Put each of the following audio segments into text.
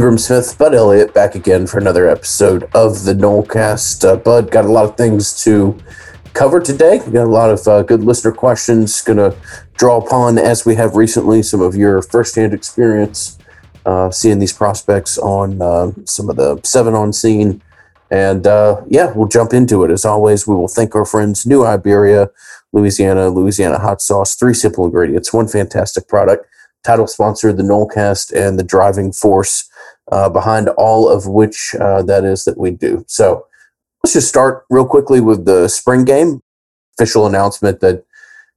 Ingram Smith, Bud Elliott back again for another episode of the Nolecast. Uh, Bud, got a lot of things to cover today. We got a lot of uh, good listener questions. Going to draw upon, as we have recently, some of your firsthand experience uh, seeing these prospects on uh, some of the seven on sevens. And uh, yeah, we'll jump into it. As always, we will thank our friends New Iberia, Louisiana, Louisiana hot sauce, three simple ingredients, one fantastic product. Title sponsor, the Nolecast, and the driving force uh, behind all of which uh, that is that we do. So let's just start real quickly with the spring game. Official announcement that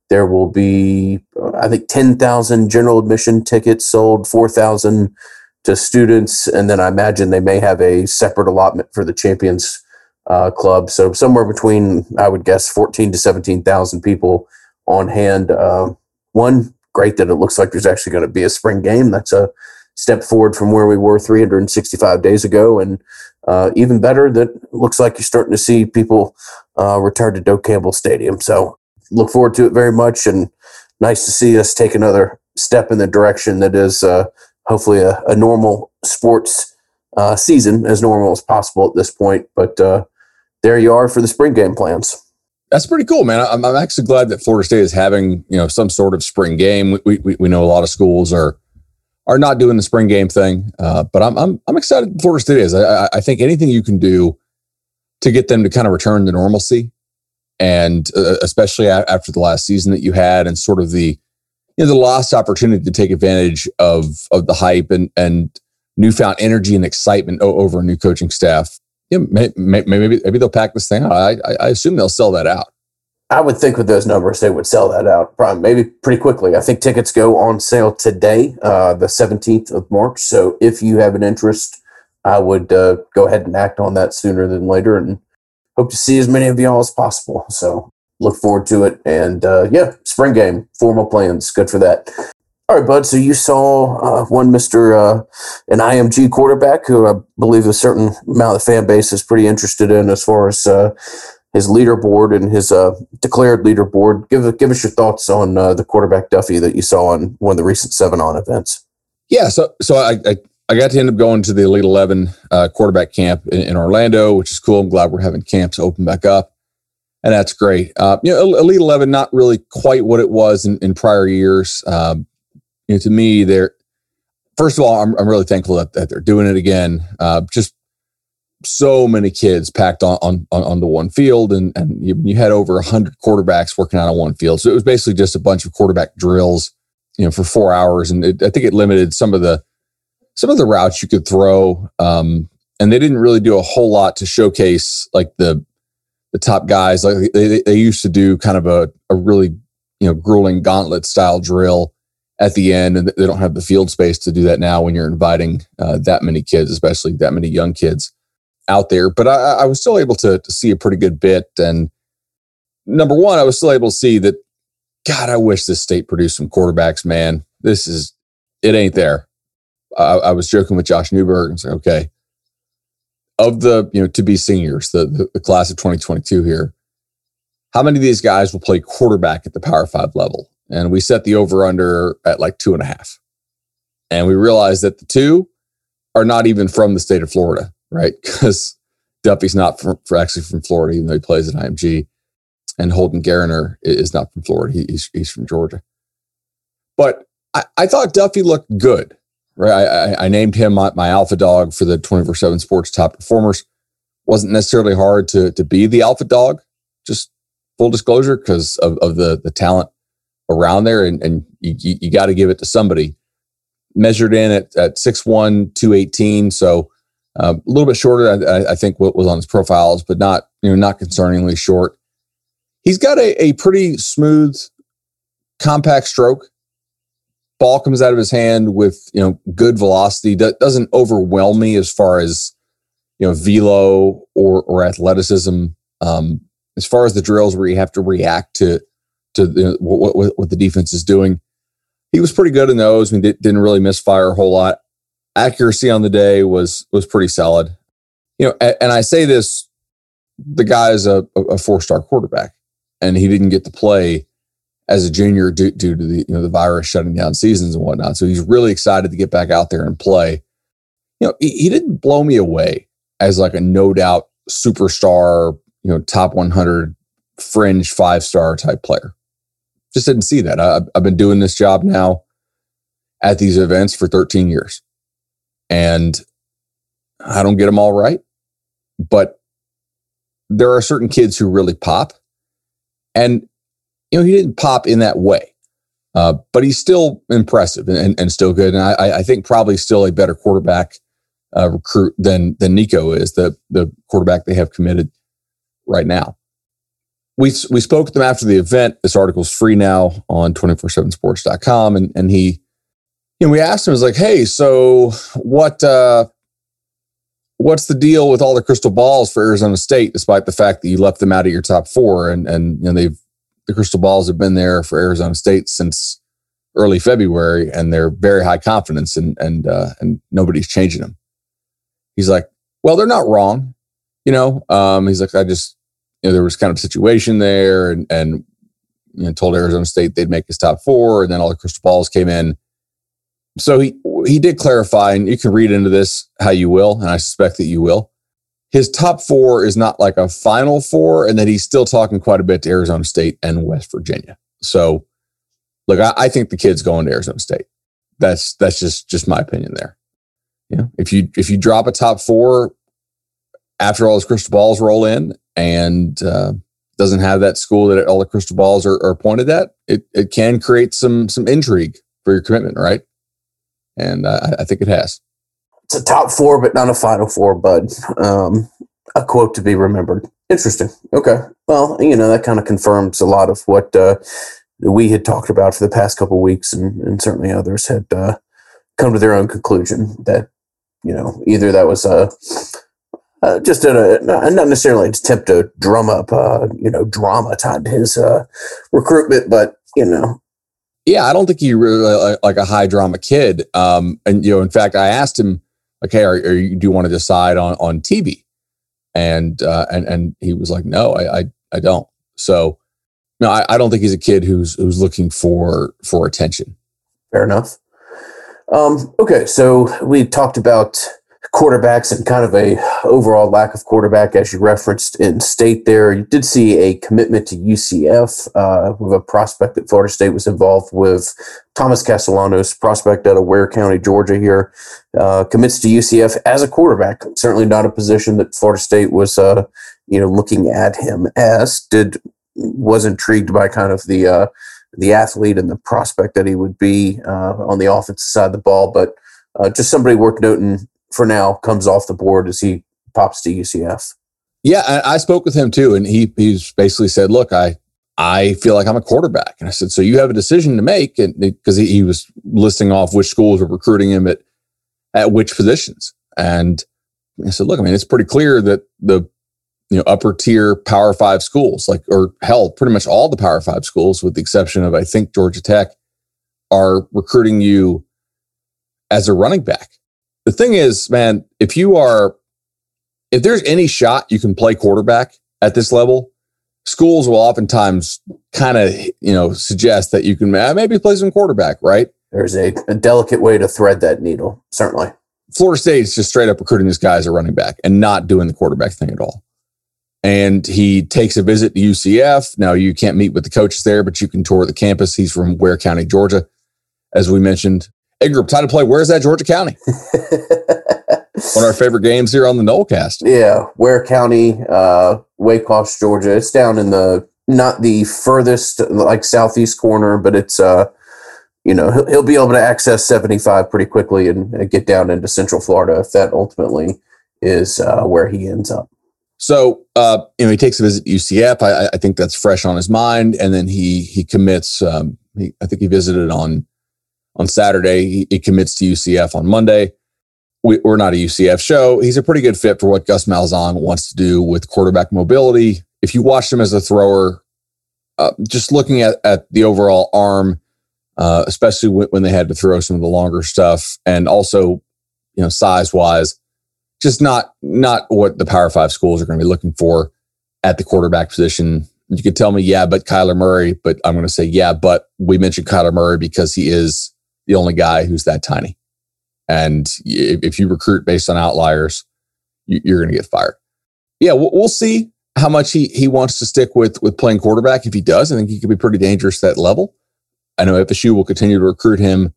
there will be, uh, I think, 10,000 general admission tickets sold, 4,000 to students, and then I imagine they may have a separate allotment for the Champions uh, Club. So somewhere between, I would guess, 14 to 17,000 people on hand. Uh, one, great that it looks like there's actually going to be a spring game. That's a step forward from where we were 365 days ago. And uh, even better, that looks like you're starting to see people uh, return to Doak Campbell Stadium. So look forward to it very much. And nice to see us take another step in the direction that is uh, hopefully a, a, normal sports uh, season, as normal as possible at this point. But uh, there you are for the spring game plans. That's pretty cool, man. I'm, I'm actually glad that Florida State is having you know some sort of spring game. We, we, we know a lot of schools are are not doing the spring game thing. Uh, but I'm, I'm, I'm excited Florida State is. I, I think anything you can do to get them to kind of return to normalcy, and uh, especially after the last season that you had, and sort of the you know the lost opportunity to take advantage of of the hype and and newfound energy and excitement over a new coaching staff. You know, may, may, maybe maybe they'll pack this thing out. I, I assume they'll sell that out. I would think with those numbers, they would sell that out probably maybe pretty quickly. I think tickets go on sale today, uh, the 17th of March. So if you have an interest, I would uh, go ahead and act on that sooner than later and hope to see as many of y'all as possible. So look forward to it. And uh, yeah, spring game, formal plans. Good for that. All right, bud. So you saw uh, one Mister uh, an IMG quarterback who I believe a certain amount of the fan base is pretty interested in as far as uh, his leaderboard and his uh, declared leaderboard. Give give us your thoughts on uh, the quarterback Duffy that you saw on one of the recent seven on events. Yeah, so so I, I, I got to end up going to the Elite Eleven uh, quarterback camp in, in, Orlando, which is cool. I'm glad we're having camps open back up, and that's great. Uh, you know, Elite Eleven not really quite what it was in, in prior years. Um, you know, to me, they're first of all, I'm, I'm really thankful that, that they're doing it again. Uh, just so many kids packed on on on the one field, and and you, you had over hundred quarterbacks working out on one field. So it was basically just a bunch of quarterback drills, you know, for four hours, and it, I think it limited some of the some of the routes you could throw. Um, and they didn't really do a whole lot to showcase like the the top guys. Like they they used to do kind of a a really you know grueling gauntlet style drill at the end, and they don't have the field space to do that now when you're inviting uh, that many kids, especially that many young kids out there, but I, I was still able to, to see a pretty good bit. And number one, I was still able to see that, God, I wish this state produced some quarterbacks, man. This is, it ain't there. I, I was joking with Josh Newberg and saying, okay, of the, you know, to be seniors, the, the, the class of 2022 here, how many of these guys will play quarterback at the Power Five level? And we set the over under at like two and a half. And we realized that the two are not even from the state of Florida right? Because Duffy's not from, for actually from Florida, even though he plays at IMG, and Holden Geriner is not from Florida. He, he's he's from Georgia. But I, I thought Duffy looked good, right? I, I, I named him my, my, alpha dog for the 24 7 sports top performers. Wasn't necessarily hard to, to be the alpha dog, just full disclosure, because of, of the, the talent around there. And, and you, you, you got to give it to somebody. Measured in at, at 6'1, 218. So uh, a little bit shorter, I, I, think, what was on his profiles, but not you know not concerningly short. He's got a, a pretty smooth, compact stroke. Ball comes out of his hand with you know good velocity. That doesn't overwhelm me as far as you know velo or or athleticism. Um, as far as the drills where you have to react to to the, what, what, what the defense is doing, he was pretty good in those. I mean, didn't really misfire a whole lot accuracy on the day was was pretty solid. You know, and, and I say this, the guy is a, a four star quarterback, and he didn't get to play as a junior due, due, to the you know the virus shutting down seasons and whatnot. So he's really excited to get back out there and play. you know, he, he didn't blow me away as like a no doubt superstar, you know, top 100 fringe five star type player. Just didn't see that. I, I've been doing this job now at these events for 13 years. And I don't get them all right, but there are certain kids who really pop. And, you know, he didn't pop in that way, uh, but he's still impressive and, and still good. And I, I, think probably still a better quarterback uh, recruit than than Nico is, the, the quarterback they have committed right now. We, we spoke with them after the event. This article is free now on 247sports.com. And, and he, know, we asked him, was like, hey, so what, uh, what's the deal with all the crystal balls for Arizona State, despite the fact that you left them out of your top four? And and you know they've the crystal balls have been there for Arizona State since early February, and they're very high confidence, and and uh, and nobody's changing them. He's like, well, they're not wrong, you know. Um, he's like, I just you know there was kind of a situation there, and and you know told Arizona State they'd make his top four, and then all the crystal balls came in. So he he did clarify, and you can read into this how you will, and I suspect that you will. His top four is not like a final four, and that he's still talking quite a bit to Arizona State and West Virginia. So, look, I, I think the kid's going to Arizona State. That's that's just just my opinion there. You know, if you if you drop a top four after all those crystal balls roll in and uh, doesn't have that school that all the crystal balls are, are pointed at, it it can create some some intrigue for your commitment, right? And uh, I think it has. It's a top four, but not a final four, bud. Um, a quote to be remembered. Interesting. Okay. Well, you know that kind of confirms a lot of what uh, we had talked about for the past couple weeks, and, and certainly others had uh, come to their own conclusion that you know either that was a uh, just a, not necessarily an attempt to drum up, uh, you know, drama tied to his uh, recruitment, but you know, yeah, I don't think he really like, a high drama kid. Um, and you know, in fact, I asked him, like, "Hey, are, are you, do you want to decide on on TV?" And uh, and and he was like, "No, I I, I don't." So, no, I, I don't think he's a kid who's who's looking for for attention. Fair enough. Um, okay, so we talked about quarterbacks and kind of a overall lack of quarterback, as you referenced in state there. You did see a commitment to UCF uh, with a prospect that Florida State was involved with. Thomas Castellanos, prospect out of Ware County, Georgia, here uh, commits to UCF as a quarterback. Certainly not a position that Florida State was, uh, you know, looking at him as. Did was intrigued by kind of the uh, the athlete and the prospect that he would be uh, on the offensive side of the ball, but. Uh, just somebody worth noting for now comes off the board as he pops to UCF. Yeah, I, spoke with him too, and he he's basically said, "Look, I I feel like I'm a quarterback." And I said, "So you have a decision to make," and because he, he was listing off which schools were recruiting him at at which positions, and I said, "Look, I mean, it's pretty clear that the you know upper tier Power Five schools, like or hell, pretty much all the Power Five schools, with the exception of I think Georgia Tech, are recruiting you as a running back." The thing is, man, if you are, if there's any shot you can play quarterback at this level, schools will oftentimes kind of, you know, suggest that you can maybe play some quarterback, right? There's a, a delicate way to thread that needle, certainly. Florida State is just straight up recruiting this guy as a running back and not doing the quarterback thing at all. And he takes a visit to UCF. Now you can't meet with the coaches there, but you can tour the campus. He's from Ware County, Georgia, as we mentioned. Hey, group, time to play. Where's that Georgia County? One of our favorite games here on the Nolecast. Yeah, Ware County, uh, Waycross, Georgia. It's down in the not the furthest like southeast corner, but it's uh, you know he'll, he'll be able to access seventy five pretty quickly and, and, get down into Central Florida if that ultimately is uh, where he ends up. So uh, you know he takes a visit to UCF. I, I think that's fresh on his mind, and then he he commits. Um, he, I think he visited on on Saturday. He, he commits to UCF on Monday. We, are not a UCF show. He's a pretty good fit for what Gus Malzahn wants to do with quarterback mobility. If you watch him as a thrower, uh, just looking at, at the overall arm, uh, especially when, when, they had to throw some of the longer stuff, and also, you know, size wise, just not not what the Power Five schools are going to be looking for at the quarterback position. You could tell me, yeah, but Kyler Murray, but I'm going to say, yeah, but we mentioned Kyler Murray because he is the only guy who's that tiny. And if you recruit based on outliers, you're going to get fired. Yeah, we'll see how much he he wants to stick with with playing quarterback. If he does, I think he could be pretty dangerous at that level. I know FSU will continue to recruit him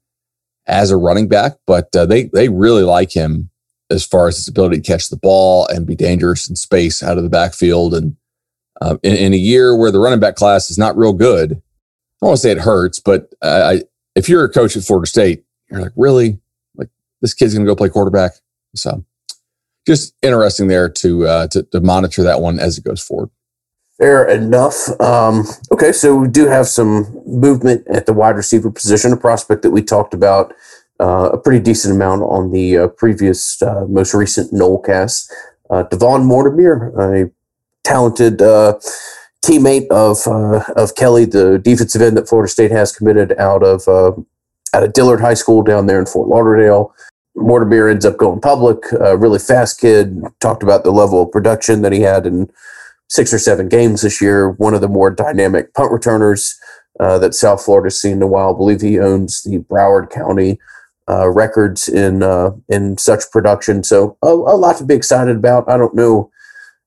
as a running back, but uh, they they really like him as far as his ability to catch the ball and be dangerous in space out of the backfield. And uh, in, in, a year where the running back class is not real good, I don't want to say it hurts, but I, if you're a coach at Florida State, you're like, really, like this kid's going to go play quarterback. So just interesting there to, uh, to, to monitor that one as it goes forward. Fair enough. Um, okay, so we do have some movement at the wide receiver position, a prospect that we talked about uh, a pretty decent amount on the uh, previous, uh, most recent Nolecast. Uh, Devon Mortimer, a talented uh, teammate of uh, of Kelly, the defensive end that Florida State has committed out of out of Dillard High School down there in Fort Lauderdale. Mortimer ends up going public. really fast kid. Talked about the level of production that he had in six or seven games this year. One of the more dynamic punt returners uh, that South Florida's seen in a while. I believe he owns the Broward County uh, records in uh, in such production. So a, a, lot to be excited about. I don't know,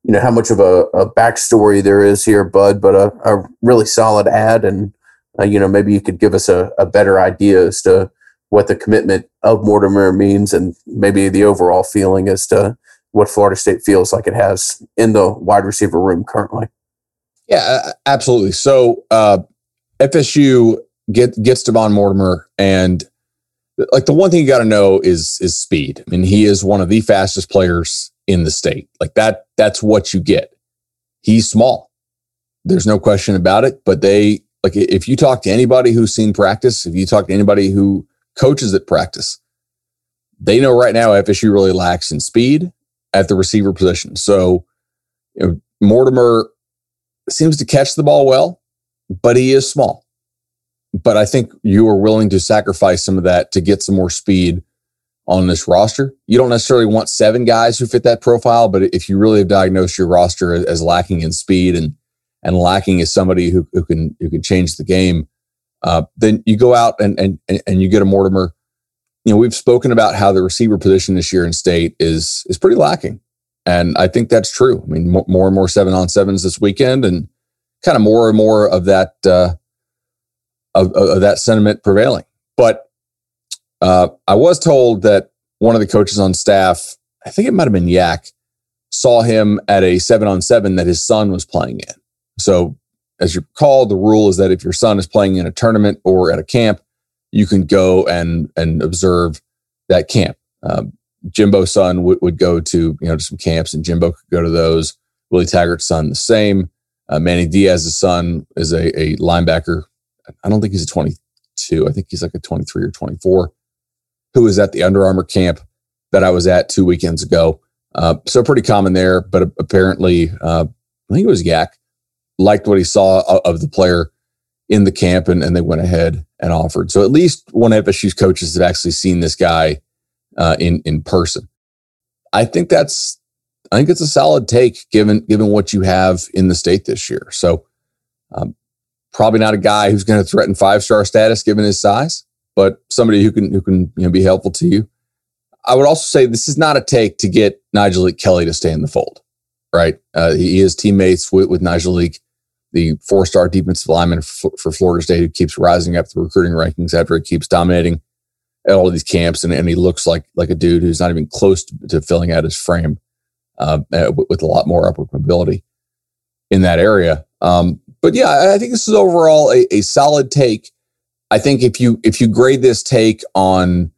you know, how much of a, a backstory there is here, Bud, but a, a really solid ad, and uh, you know, maybe you could give us a, a better idea as to what the commitment of Mortimer means, and maybe the overall feeling as to what Florida State feels like it has in the wide receiver room currently. Yeah, absolutely. So uh, FSU get, gets Devon Mortimer, and like the one thing you got to know is is speed. I mean, he is one of the fastest players in the state. Like that, that's what you get. He's small. There's no question about it. But they like if you talk to anybody who's seen practice, if you talk to anybody who coaches at practice, they know right now FSU really lacks in speed at the receiver position. So, you know, Mortimer seems to catch the ball well, but he is small. But I think you are willing to sacrifice some of that to get some more speed on this roster. You don't necessarily want seven guys who fit that profile, but if you really have diagnosed your roster as lacking in speed and and lacking as somebody who, who can who can change the game, uh, then you go out and and and you get a Mortimer you know, we've spoken about how the receiver position this year in state is is pretty lacking, and I think that's true. I mean, more and more seven on sevens this weekend, and kind of more and more of that uh, of, of that sentiment prevailing. But uh, I was told that one of the coaches on staff, I think it might have been Yak, saw him at a seven on seven that his son was playing in. So, as you recall, the rule is that if your son is playing in a tournament or at a camp, you can go and and observe that camp. Um, Jimbo's son would, would go to you know to some camps, and Jimbo could go to those. Willie Taggart's son, the same. Uh, Manny Diaz's son is a, a linebacker. I don't think he's a 22. I think he's like a 23 or 24, who was at the Under Armour camp that I was at two weekends ago. Uh, so pretty common there, but apparently, uh, I think it was Yak liked what he saw of the player in the camp and, and they went ahead and offered. So at least one of FSU's coaches have actually seen this guy uh, in in person. I think that's I think it's a solid take given given what you have in the state this year. So um, probably not a guy who's going to threaten five star status given his size, but somebody who can who can you know, be helpful to you. I would also say this is not a take to get Nigel Nyjalik Kelly to stay in the fold, right? Uh, he is teammates with, with Nyjalik the four star defensive lineman for, for, Florida State who keeps rising up the recruiting rankings after he keeps dominating at all of these camps. And, and he looks like, like a dude who's not even close to, to filling out his frame uh with a lot more upward mobility in that area. Um, but yeah, I think this is overall a, a solid take. I think if you if you grade this take on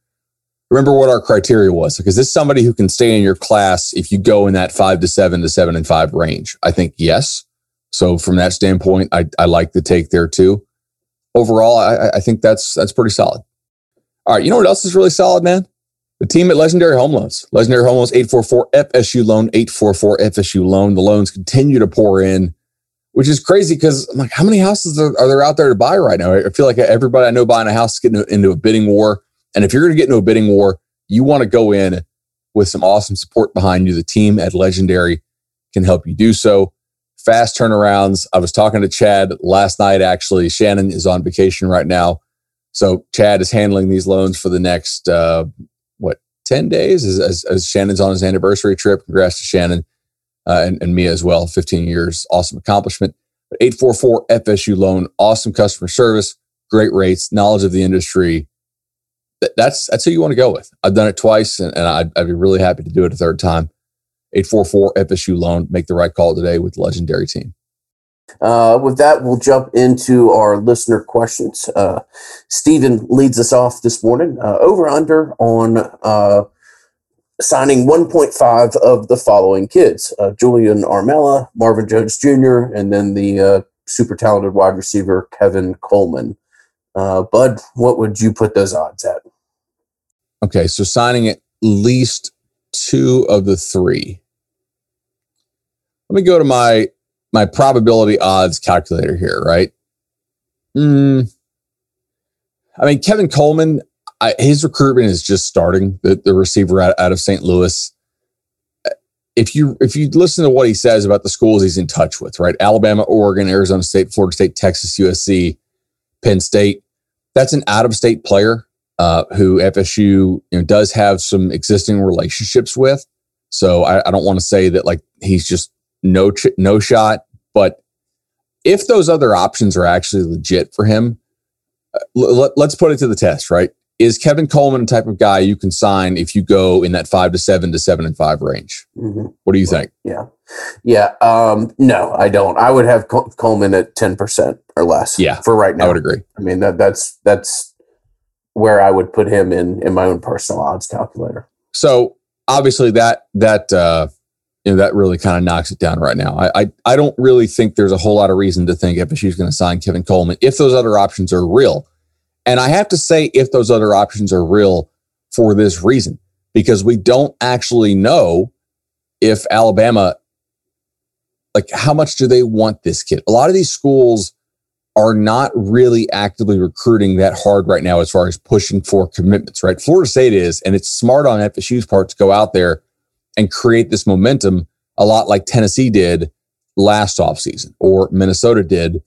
remember what our criteria was because this is somebody who can stay in your class if you go in that five to seven to seven and five range. I think yes. So from that standpoint, I, I like the take there too. Overall, I, I think that's that's pretty solid. All right, you know what else is really solid, man? The team at Legendary Home Loans. Legendary Home Loans 844 FSU loan, 844 FSU loan. The loans continue to pour in, which is crazy because I'm like, how many houses are, are, there out there to buy right now? I feel like everybody I know buying a house is getting into a bidding war. And if you're going to get into a bidding war, you want to go in with some awesome support behind you. The team at Legendary can help you do so fast turnarounds. I was talking to Chad last night, actually. Shannon is on vacation right now. So Chad is handling these loans for the next, uh, what, 10 days as, as, as Shannon's on his anniversary trip. Congrats to Shannon uh, and, and me as well. 15 years, awesome accomplishment. 844 FSU loan, awesome customer service, great rates, knowledge of the industry. that's that's who you want to go with. I've done it twice, and, and I'd, I'd, be really happy to do it a third time. 844 FSU loan, make the right call today with legendary team. Uh, with that, we'll jump into our listener questions. Uh, Stephen leads us off this morning. Uh, over under on uh, signing 1.5 of the following kids uh, Julian Armella, Marvin Jones Jr., and then the uh, super talented wide receiver, Kevin Coleman. Uh, Bud, what would you put those odds at? Okay, so signing at least two of the three. Let me go to my my probability odds calculator here, right? Mm, I mean, Kevin Coleman, I, his recruitment is just starting. The, the receiver out, out of St. Louis. If you if you listen to what he says about the schools he's in touch with, right? Alabama, Oregon, Arizona State, Florida State, Texas, USC, Penn State. That's an out of state player uh, who FSU you know, does have some existing relationships with. So I, I don't want to say that like he's just no ch- no shot. But if those other options are actually legit for him, uh, let, let's put it to the test, right? Is Kevin Coleman a type of guy you can sign if you go in that five to seven to seven and five range? Mm-hmm. What do you think? Yeah. Yeah. Um, no, I don't. I would have Col- Coleman at 10% or less. Yeah. For right now. I would agree. I mean, that that's, that's where I would put him in, in my own personal odds calculator. So obviously that, that, uh, you know, that really kind of knocks it down right now. I, I, I don't really think there's a whole lot of reason to think FSU is going to sign Kevin Coleman if those other options are real. And I have to say, if those other options are real for this reason, because we don't actually know if Alabama, like, how much do they want this kid? A lot of these schools are not really actively recruiting that hard right now as far as pushing for commitments, right? Florida State is, and it's smart on FSU's part to go out there and create this momentum a lot like Tennessee did last offseason or Minnesota did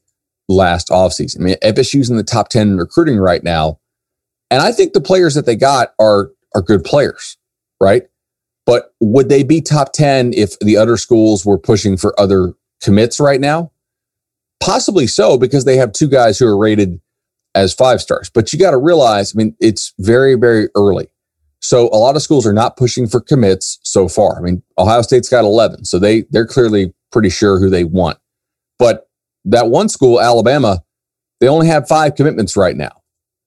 last offseason. I mean, FSU's in the top 10 in recruiting right now. And I think the players that they got are are good players, right? But would they be top 10 if the other schools were pushing for other commits right now? Possibly so, because they have two guys who are rated as five stars. But you got to realize, I mean, it's very, very early. So a lot of schools are not pushing for commits so far. I mean, Ohio State's got 11, so they they're clearly pretty sure who they want. But that one school, Alabama, they only have five commitments right now.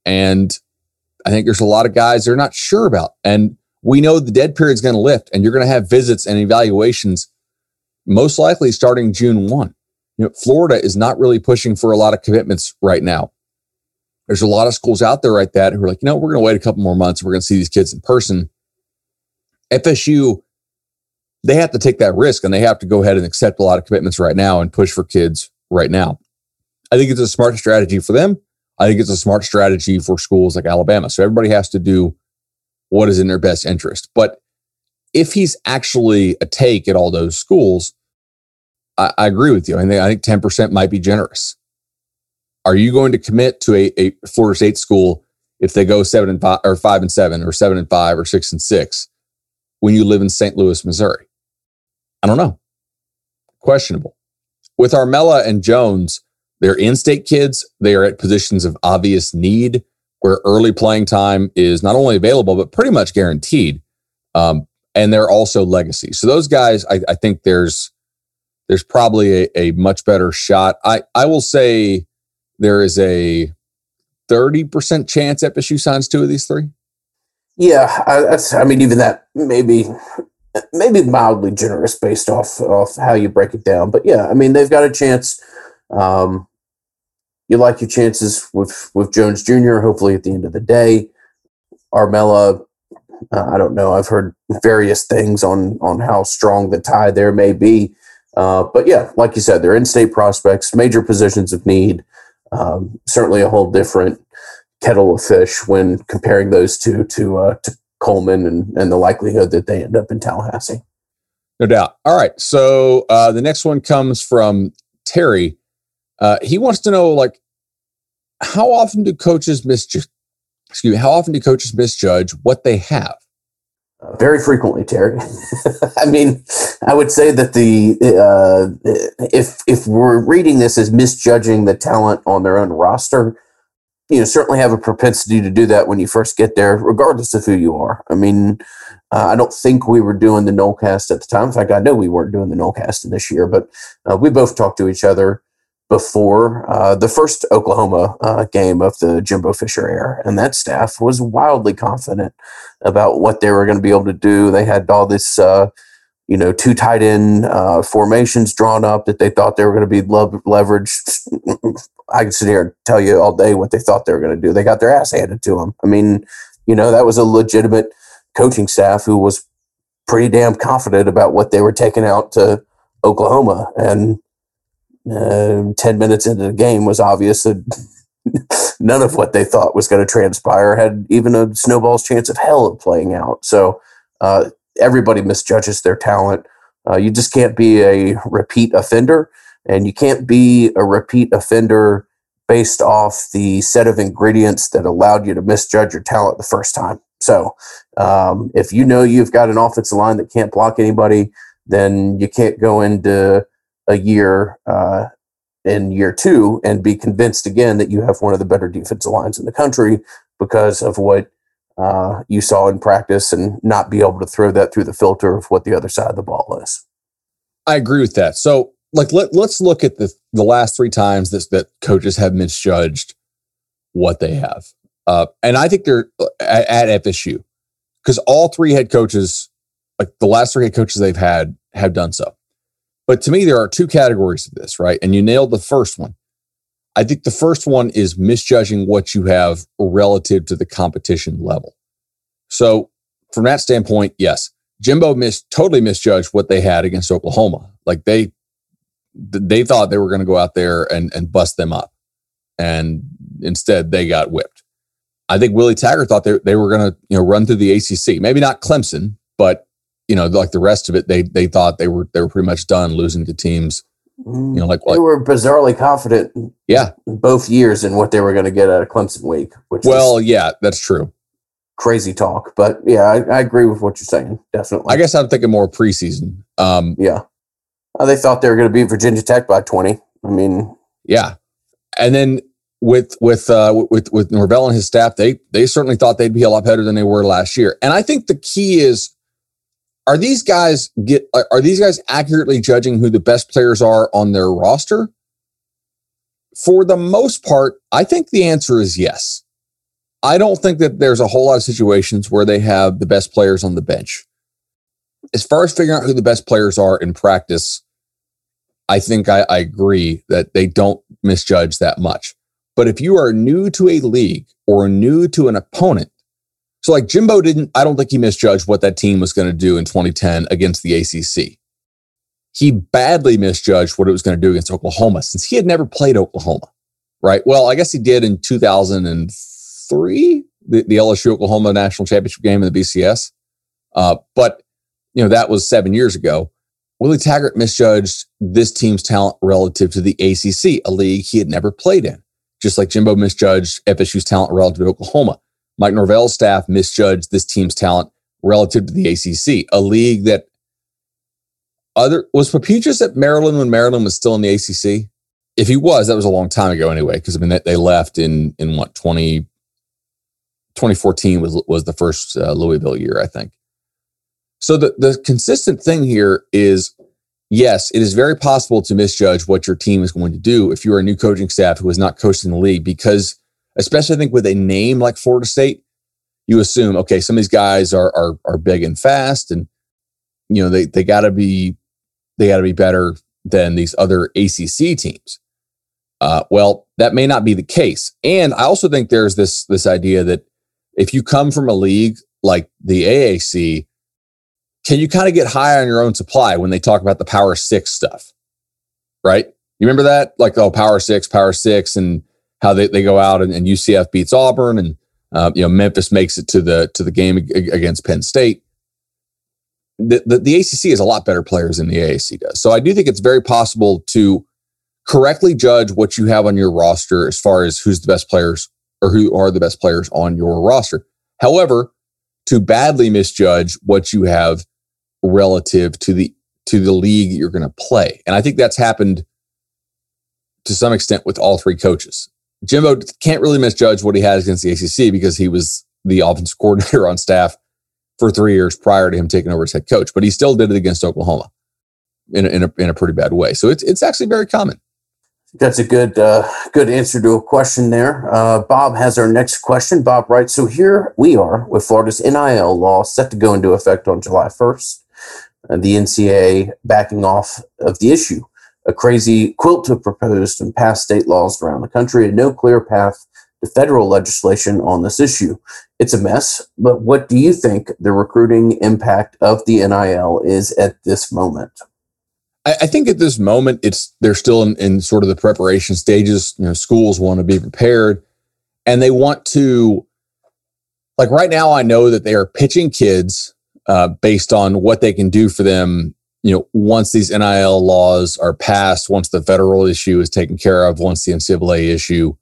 And I think there's a lot of guys they're not sure about. And we know the dead period is going to lift and you're going to have visits and evaluations most likely starting June 1. You know, Florida is not really pushing for a lot of commitments right now. There's a lot of schools out there like that who are like, you know, we're going to wait a couple more months. We're going to see these kids in person. FSU, they have to take that risk and they have to go ahead and accept a lot of commitments right now and push for kids right now. I think it's a smart strategy for them. I think it's a smart strategy for schools like Alabama. So everybody has to do what is in their best interest. But if he's actually a take at all those schools, I, I agree with you. I think, I think 10% might be generous. Are you going to commit to a, a Florida State school if they go seven and five or five and seven or seven and five or six and six when you live in St. Louis, Missouri? I don't know. Questionable. With Armella and Jones, they're in state kids. They are at positions of obvious need where early playing time is not only available, but pretty much guaranteed. Um, and they're also legacy. So those guys, I, I think there's there's probably a, a, much better shot. I, I will say there is a 30% chance FSU signs two of these three. Yeah, I. I mean, even that maybe maybe mildly generous based off off how you break it down. But yeah, I mean they've got a chance. Um, you like your chances with with Jones Jr. Hopefully, at the end of the day, Armella. Uh, I don't know. I've heard various things on on how strong the tie there may be. Uh, but yeah, like you said, they're in-state prospects, major positions of need. Um, certainly, a whole different kettle of fish when comparing those two to uh, to Coleman and, and the likelihood that they end up in Tallahassee. No doubt. All right. So uh, the next one comes from Terry. Uh, he wants to know, like, how often do coaches misjudge? Excuse me. How often do coaches misjudge what they have? Very frequently, Terry. I mean, I would say that the uh, if if we're reading this as misjudging the talent on their own roster, you know, certainly have a propensity to do that when you first get there, regardless of who you are. I mean, uh, I don't think we were doing the Nolecast at the time. In fact, I know we weren't doing the Nolecast in this year, but uh, we both talked to each other before uh, the first Oklahoma uh, game of the Jimbo Fisher era, and that staff was wildly confident about what they were going to be able to do. They had all this, uh, you know, two tight end uh, formations drawn up that they thought they were going to be leveraged. I can sit here and tell you all day what they thought they were going to do. They got their ass handed to them. I mean, you know, that was a legitimate coaching staff who was pretty damn confident about what they were taking out to Oklahoma and uh, 10 minutes into the game was obvious that none of what they thought was going to transpire had even a snowball's chance of hell of playing out. So uh, everybody misjudges their talent. Uh, you just can't be a repeat offender, and you can't be a repeat offender based off the set of ingredients that allowed you to misjudge your talent the first time. So um, if you know you've got an offensive line that can't block anybody, then you can't go into a year uh, in year two and be convinced again that you have one of the better defensive lines in the country because of what uh, you saw in practice and not be able to throw that through the filter of what the other side of the ball is. I agree with that. So, like, let, let's look at the the last three times that that coaches have misjudged what they have, uh, and I think they're uh, at, at FSU because all three head coaches, like the last three head coaches they've had, have done so. But to me, there are two categories of this, right? And you nailed the first one. I think the first one is misjudging what you have relative to the competition level. So, from that standpoint, yes, Jimbo missed totally misjudged what they had against Oklahoma. Like they they thought they were going to go out there and and bust them up, and instead they got whipped. I think Willie Taggart thought they, they were going to you know run through the ACC. Maybe not Clemson, but you know, like the rest of it, they they thought they were they were pretty much done losing to teams. You know, like they were bizarrely confident. Yeah, both years in what they were going to get out of Clemson week. Which well, yeah, that's true. Crazy talk, but yeah, I, I, agree with what you're saying. Definitely. I guess I'm thinking more preseason. Um, yeah, uh, they thought they were going to beat Virginia Tech by 20. I mean, yeah, and then with with uh, with with Norvell and his staff, they they certainly thought they'd be a lot better than they were last year. And I think the key is are these guys get are these guys accurately judging who the best players are on their roster? For the most part, I think the answer is yes. I don't think that there's a whole lot of situations where they have the best players on the bench. As far as figuring out who the best players are in practice, I think I, I agree that they don't misjudge that much. But if you are new to a league or new to an opponent, so like Jimbo didn't, I don't think he misjudged what that team was going to do in 2010 against the ACC. He badly misjudged what it was going to do against Oklahoma since he had never played Oklahoma, right? Well, I guess he did in 2003, the, the LSU Oklahoma national championship game in the BCS. Uh, but, you know, that was seven years ago. Willie Taggart misjudged this team's talent relative to the ACC, a league he had never played in, just like Jimbo misjudged FSU's talent relative to Oklahoma. Mike Norvell's staff misjudged this team's talent relative to the ACC, a league that other was Papuchis at Maryland when Maryland was still in the ACC. If he was, that was a long time ago anyway, because I mean they, they, left in in what 20, 2014 was was the first uh, Louisville year, I think. So the the consistent thing here is yes, it is very possible to misjudge what your team is going to do if you are a new coaching staff who has not coached in the league because especially I think with a name like Florida State, you assume, okay, some of these guys are are are big and fast and you know, they they gotta be they gotta be better than these other ACC teams. Uh, well, that may not be the case. And I also think there's this this idea that if you come from a league like the AAC, can you kind of get high on your own supply when they talk about the Power Six stuff? Right? You remember that? Like, oh, Power Six, Power Six, and how they, they go out and, and UCF beats Auburn and uh, you know Memphis makes it to the to the game against Penn State. The, the, the ACC has a lot better players than the AAC does, so I do think it's very possible to correctly judge what you have on your roster as far as who's the best players or who are the best players on your roster. However, to badly misjudge what you have relative to the to the league you're going to play. And I think that's happened to some extent with all three coaches. Jimbo can't really misjudge what he has against the ACC because he was the offensive coordinator on staff for three years prior to him taking over as head coach, but he still did it against Oklahoma in a, in a, in a pretty bad way. So it's, it's actually very common. That's a good uh, good answer to a question there. Uh, Bob has our next question. Bob writes, "So here we are with Florida's NIL law set to go into effect on July 1st. Uh, the NCAA backing off of the issue a crazy quilt of proposed and passed state laws around the country and no clear path to federal legislation on this issue. It's a mess, but what do you think the recruiting impact of the NIL is at this moment? I, think at this moment, it's they're still in, in sort of the preparation stages. You know, schools want to be prepared and they want to, like right now, I know that they are pitching kids uh, based on what they can do for them you know, once these NIL laws are passed, once the federal issue is taken care of, once the NCAA issue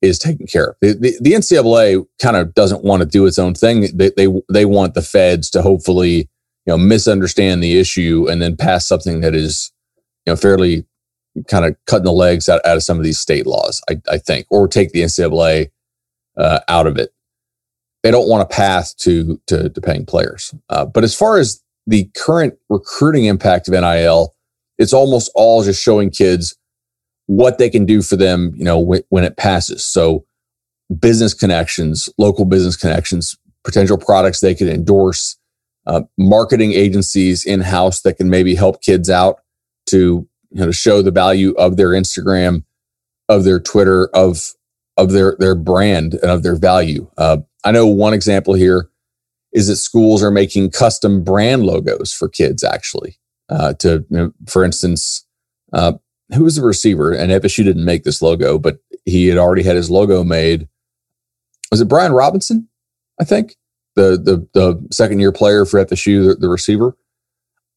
is taken care of, the, the, the NCAA kind of doesn't want to do its own thing. They, they, they want the feds to hopefully, you know, misunderstand the issue and then pass something that is, you know, fairly kind of cutting the legs out, out of some of these state laws, I, I think, or take the NCAA uh, out of it. They don't want a path to, to, to paying players. Uh, but as far as the current recruiting impact of NIL, it's almost all just showing kids what they can do for them, you know, when, it passes. So business connections, local business connections, potential products they could endorse, uh, marketing agencies in house that can maybe help kids out to you know to show the value of their Instagram, of their Twitter, of of their their brand and of their value. Uh, I know one example here is that schools are making custom brand logos for kids actually. Uh, to you know, for instance uh, who was the receiver? And fsu didn't make this logo but he had already had his logo made. Was it brian robinson i think? The the, the second year player for fsu the, the receiver?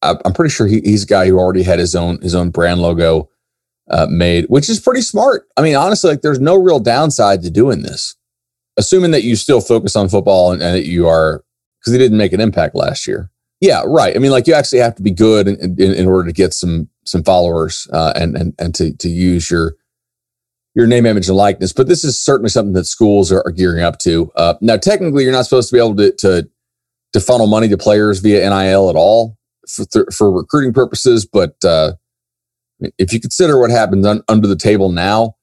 I, i'm pretty sure he, he's a guy who already had his own his own brand logo uh, made which is pretty smart. I mean honestly like there's no real downside to doing this assuming that you still focus on football and, and that you are because he didn't make an impact last year. Yeah, right. I mean, like you actually have to be good in, in, in order to get some some followers uh, and and and to to use your your name, image, and likeness. But this is certainly something that schools are, are gearing up to. Uh, now, technically, you're not supposed to be able to, to to funnel money to players via NIL at all for for recruiting purposes. But uh, if you consider what happens un, under the table now,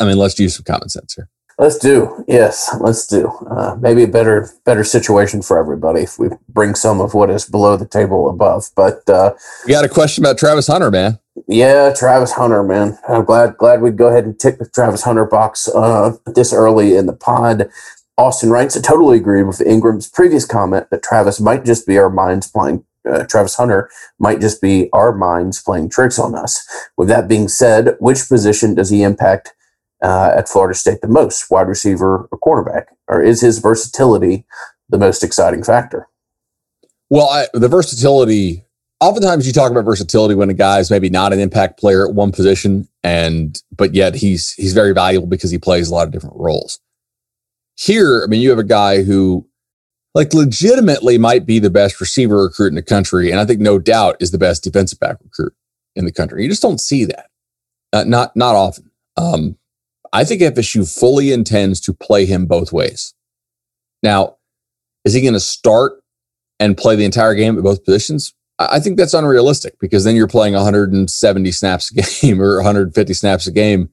I mean, let's use some common sense here. Let's do. Yes, let's do. Uh, maybe a better better situation for everybody if we bring some of what is below the table above. But uh, you got a question about Travis Hunter, man? Yeah, Travis Hunter, man. I'm glad glad we'd go ahead and tick the Travis Hunter box uh, this early in the pod. Austin writes, I totally agree with Ingram's previous comment that Travis might just be our minds playing uh, Travis Hunter might just be our minds playing tricks on us. With that being said, which position does he impact uh, at Florida State the most, wide receiver or quarterback? Or is his versatility the most exciting factor? Well, I, the versatility, oftentimes you talk about versatility when a guy is maybe not an impact player at one position, and but yet he's he's very valuable because he plays a lot of different roles. Here, I mean, you have a guy who like legitimately might be the best receiver recruit in the country, and I think no doubt is the best defensive back recruit in the country. You just don't see that, uh, not not often. Um, I think FSU fully intends to play him both ways. Now, is he going to start and play the entire game at both positions? I think that's unrealistic because then you're playing 170 snaps a game or 150 snaps a game,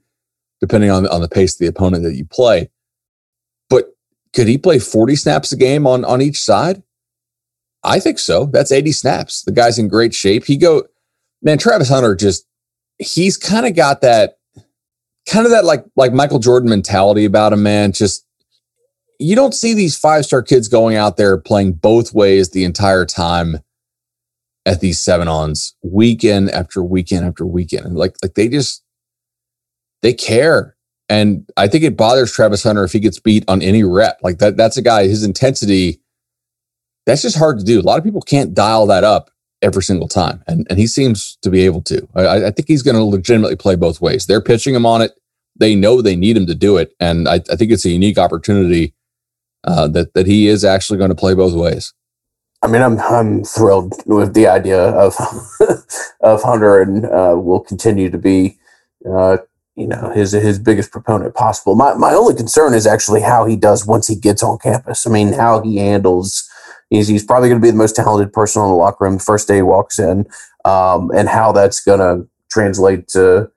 depending on, on the pace of the opponent that you play. But could he play 40 snaps a game on, on each side? I think so. That's 80 snaps. The guy's in great shape. He go, man, Travis Hunter just, he's kind of got that kind of that like like Michael Jordan mentality about him, man. Just you don't see these five star kids going out there playing both ways the entire time at these seven ons weekend after weekend after weekend. And like like they just they care. And I think it bothers Travis Hunter if he gets beat on any rep. Like that that's a guy, his intensity, that's just hard to do. A lot of people can't dial that up every single time. And, and he seems to be able to. I, I think he's going to legitimately play both ways. They're pitching him on it. They know they need him to do it. And I, I think it's a unique opportunity uh, that that he is actually going to play both ways. I mean, I'm I'm thrilled with the idea of of Hunter, and uh, will continue to be, uh, you know, his his biggest proponent possible. My my only concern is actually how he does once he gets on campus. I mean, how he handles. He's, he's probably going to be the most talented person in the locker room the first day he walks in, um, and how that's going to translate to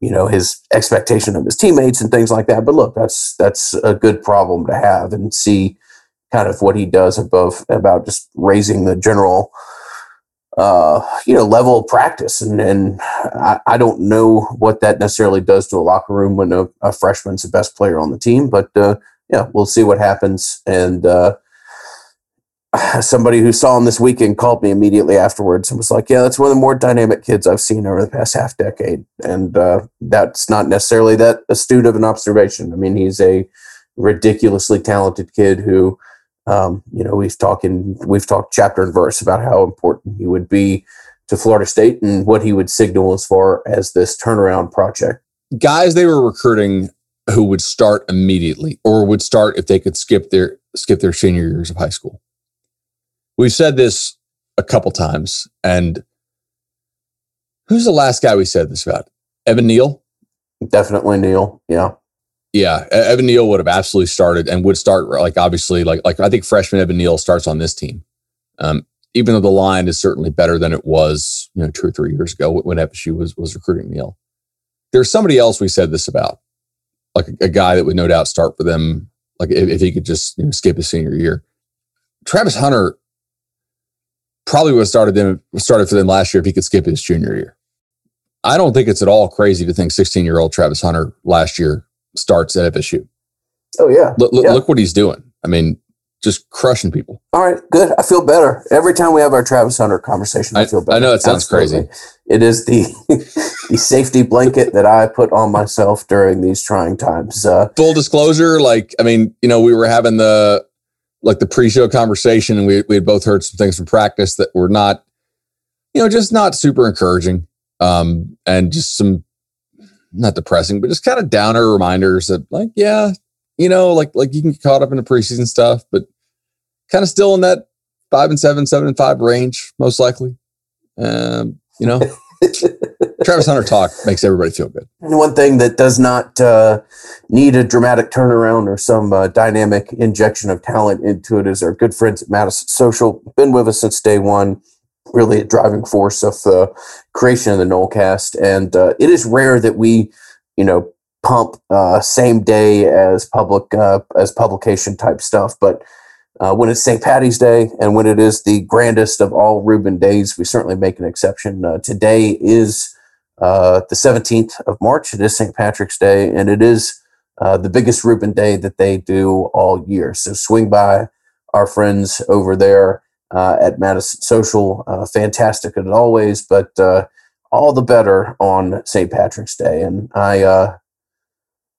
you know his expectation of his teammates and things like that. But look, that's that's a good problem to have and see kind of what he does above about just raising the general uh, you know level of practice and and I, I, don't know what that necessarily does to a locker room when a, a freshman's the best player on the team but uh, yeah we'll see what happens and uh, somebody who saw him this weekend called me immediately afterwards and was like yeah that's one of the more dynamic kids i've seen over the past half decade and uh, that's not necessarily that astute of an observation i mean he's a ridiculously talented kid who um, you know, we've talking we've talked chapter and verse about how important he would be to Florida State and what he would signal as far as this turnaround project. Guys they were recruiting who would start immediately or would start if they could skip their skip their senior years of high school. We've said this a couple times, and who's the last guy we said this about? Evan Neal? Definitely Neal. Yeah. Yeah, Evan Neal would have absolutely started and would start like obviously like like I think freshman Evan Neal starts on this team. Um, even though the line is certainly better than it was, you know, two or three years ago when FSU was was recruiting Neal. There's somebody else we said this about, like a, a guy that would no doubt start for them, like if, if he could just you know, skip his senior year. Travis Hunter probably would have started them started for them last year if he could skip his junior year. I don't think it's at all crazy to think 16 year old Travis Hunter last year starts at FSU. Oh yeah. Look, look, yeah. look what he's doing. I mean, just crushing people. All right, good. I feel better every time we have our Travis Hunter conversation. I, I feel better. I know it sounds Absolutely. crazy. It is the the safety blanket that I put on myself during these trying times. Uh, Full disclosure, like I mean, you know, we were having the like the pre-show conversation, and we we had both heard some things from practice that were not, you know, just not super encouraging, um, and just some not depressing, but just kind of downer reminders that like, yeah, you know, like like you can get caught up in the preseason stuff, but kind of still in that five and seven, seven and five range, most likely. Um, you know, Travis Hunter talk makes everybody feel good. And one thing that does not uh, need a dramatic turnaround or some uh, dynamic injection of talent into it is our good friends at Madison Social. Been with us since day one really a driving force of the creation of the Nolecast. And uh, it is rare that we, you know, pump uh, same day as public uh, as publication type stuff. But uh, when it's St. Patty's Day and when it is the grandest of all Reuben days, we certainly make an exception. Uh, today is uh, the 17th of March. It is St. Patrick's Day, and it is the biggest Reuben day that they do all year. So swing by our friends over there uh, at Madison Social. Uh, fantastic as always, but uh, all the better on St. Patrick's Day. And I, uh,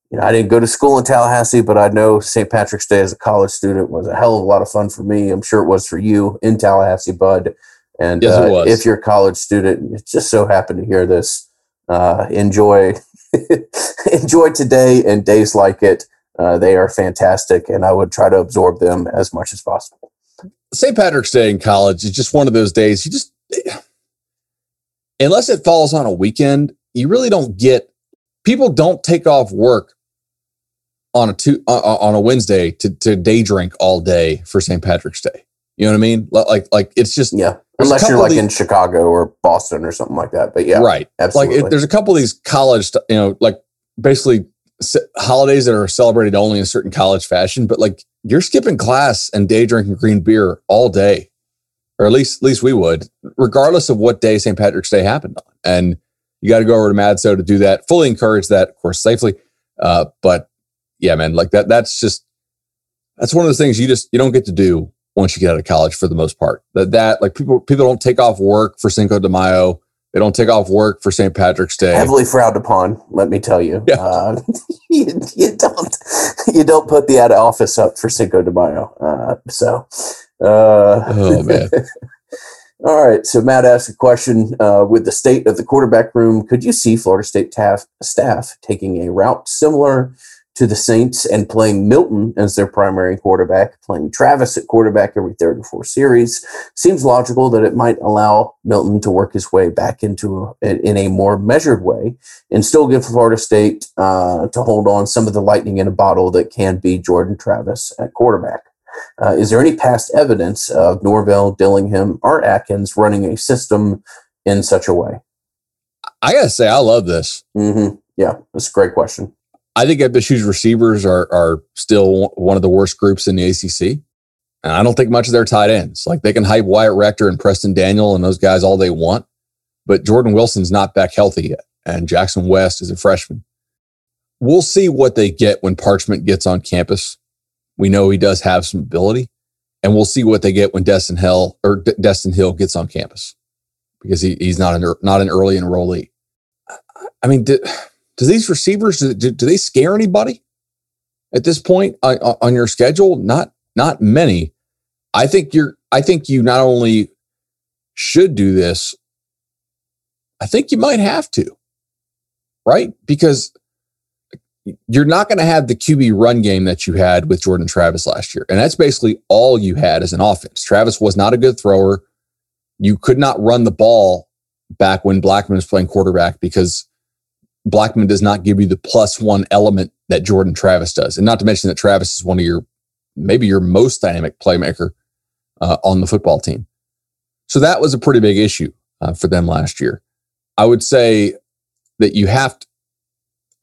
you know, I didn't go to school in Tallahassee, but I know St. Patrick's Day as a college student was a hell of a lot of fun for me. I'm sure it was for you in Tallahassee, Bud. And yes, uh, if you're a college student, you just so happen to hear this, uh, enjoy enjoy today and days like it. they are fantastic, and I would try to absorb them as much as possible. St. Patrick's Day in college is just one of those days you just, unless it falls on a weekend, you really don't get, people don't take off work on a two, uh, uh, on a Wednesday to, to day drink all day for St. Patrick's Day. You know what I mean? Like, like it's just, yeah. Unless you're like these, in Chicago or Boston or something like that. But yeah. Right. Absolutely. Like it, there's a couple of these college, you know, like basically holidays that are celebrated only in certain college fashion, but like you're skipping class and day drinking green beer all day, or at least at least we would, regardless of what day St. Patrick's Day happened on. And you got to go over to Madso to do that. Fully encourage that, of course, safely. Uh, but yeah, man, like that. That's just that's one of those things you just you don't get to do once you get out of college for the most part. That that like people people don't take off work for Cinco de Mayo they don't take off work for St. Patrick's Day. Heavily frowned upon, let me tell you. Yeah. Uh, you, you, don't you don't put the out of office up for Cinco de Mayo. Uh, so, uh, oh man. All right. So Matt asked a question uh, with the state of the quarterback room. Could you see Florida State staff taking a route similar to the Saints and playing Milton as their primary quarterback, playing Travis at quarterback every third or fourth series, seems logical that it might allow Milton to work his way back into a, in a more measured way and still give Florida State uh, to hold on some of the lightning in a bottle that can be Jordan Travis at quarterback. Uh, is there any past evidence of Norvell, Dillingham, or Atkins running a system in such a way? I gotta say, I love this. Mm-hmm. Yeah, that's a great question. I think FSU's receivers are are still one of the worst groups in the ACC. And I don't think much of their tight ends. Like they can hype Wyatt Rector and Preston Daniel and those guys all they want, but Jordan Wilson's not back healthy yet, and Jackson West is a freshman. We'll see what they get when Parchment gets on campus. We know he does have some ability, and we'll see what they get when Destyn Hill or D- Destyn Hill gets on campus because he, he's not an not an early enrollee. I mean, does these receivers do, do, they scare anybody at this point on, on your schedule? Not not many. I think you're. I think you not only should do this. I think you might have to, right? Because you're not going to have the QB run game that you had with Jordan Travis last year. And that's basically all you had as an offense. Travis was not a good thrower. You could not run the ball back when Blackman was playing quarterback because Blackman does not give you the plus one element that Jordan Travis does. And not to mention that Travis is one of your, maybe your most dynamic playmaker uh, on the football team. So that was a pretty big issue uh, for them last year. I would say that you have to,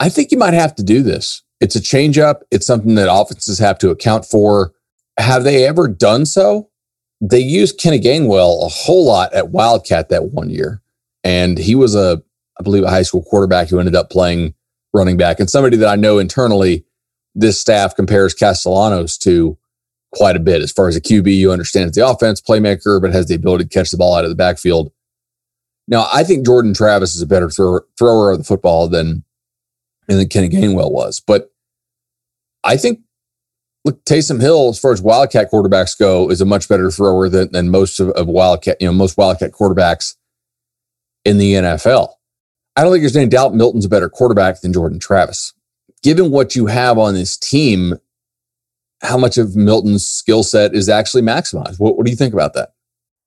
I think you might have to do this. It's a change up. It's something that offenses have to account for. Have they ever done so? They used Kenny Gainwell a whole lot at Wildcat that one year. And he was a I believe, a high school quarterback who ended up playing running back and somebody that I know internally, this staff compares Castellanos to quite a bit as far as a QB. You understand the offense playmaker, but has the ability to catch the ball out of the backfield. Now, I think Jordan Travis is a better thrower, thrower of the football than, than Kenny Gainwell was. But I think, look, Taysom Hill, as far as Wildcat quarterbacks go, is a much better thrower than, than most of, of Wildcat, you know, most Wildcat quarterbacks in the NFL. I don't think there's any doubt Milton's a better quarterback than Jordan Travis. Given what you have on this team, how much of Milton's skill set is actually maximized? What, what do you think about that?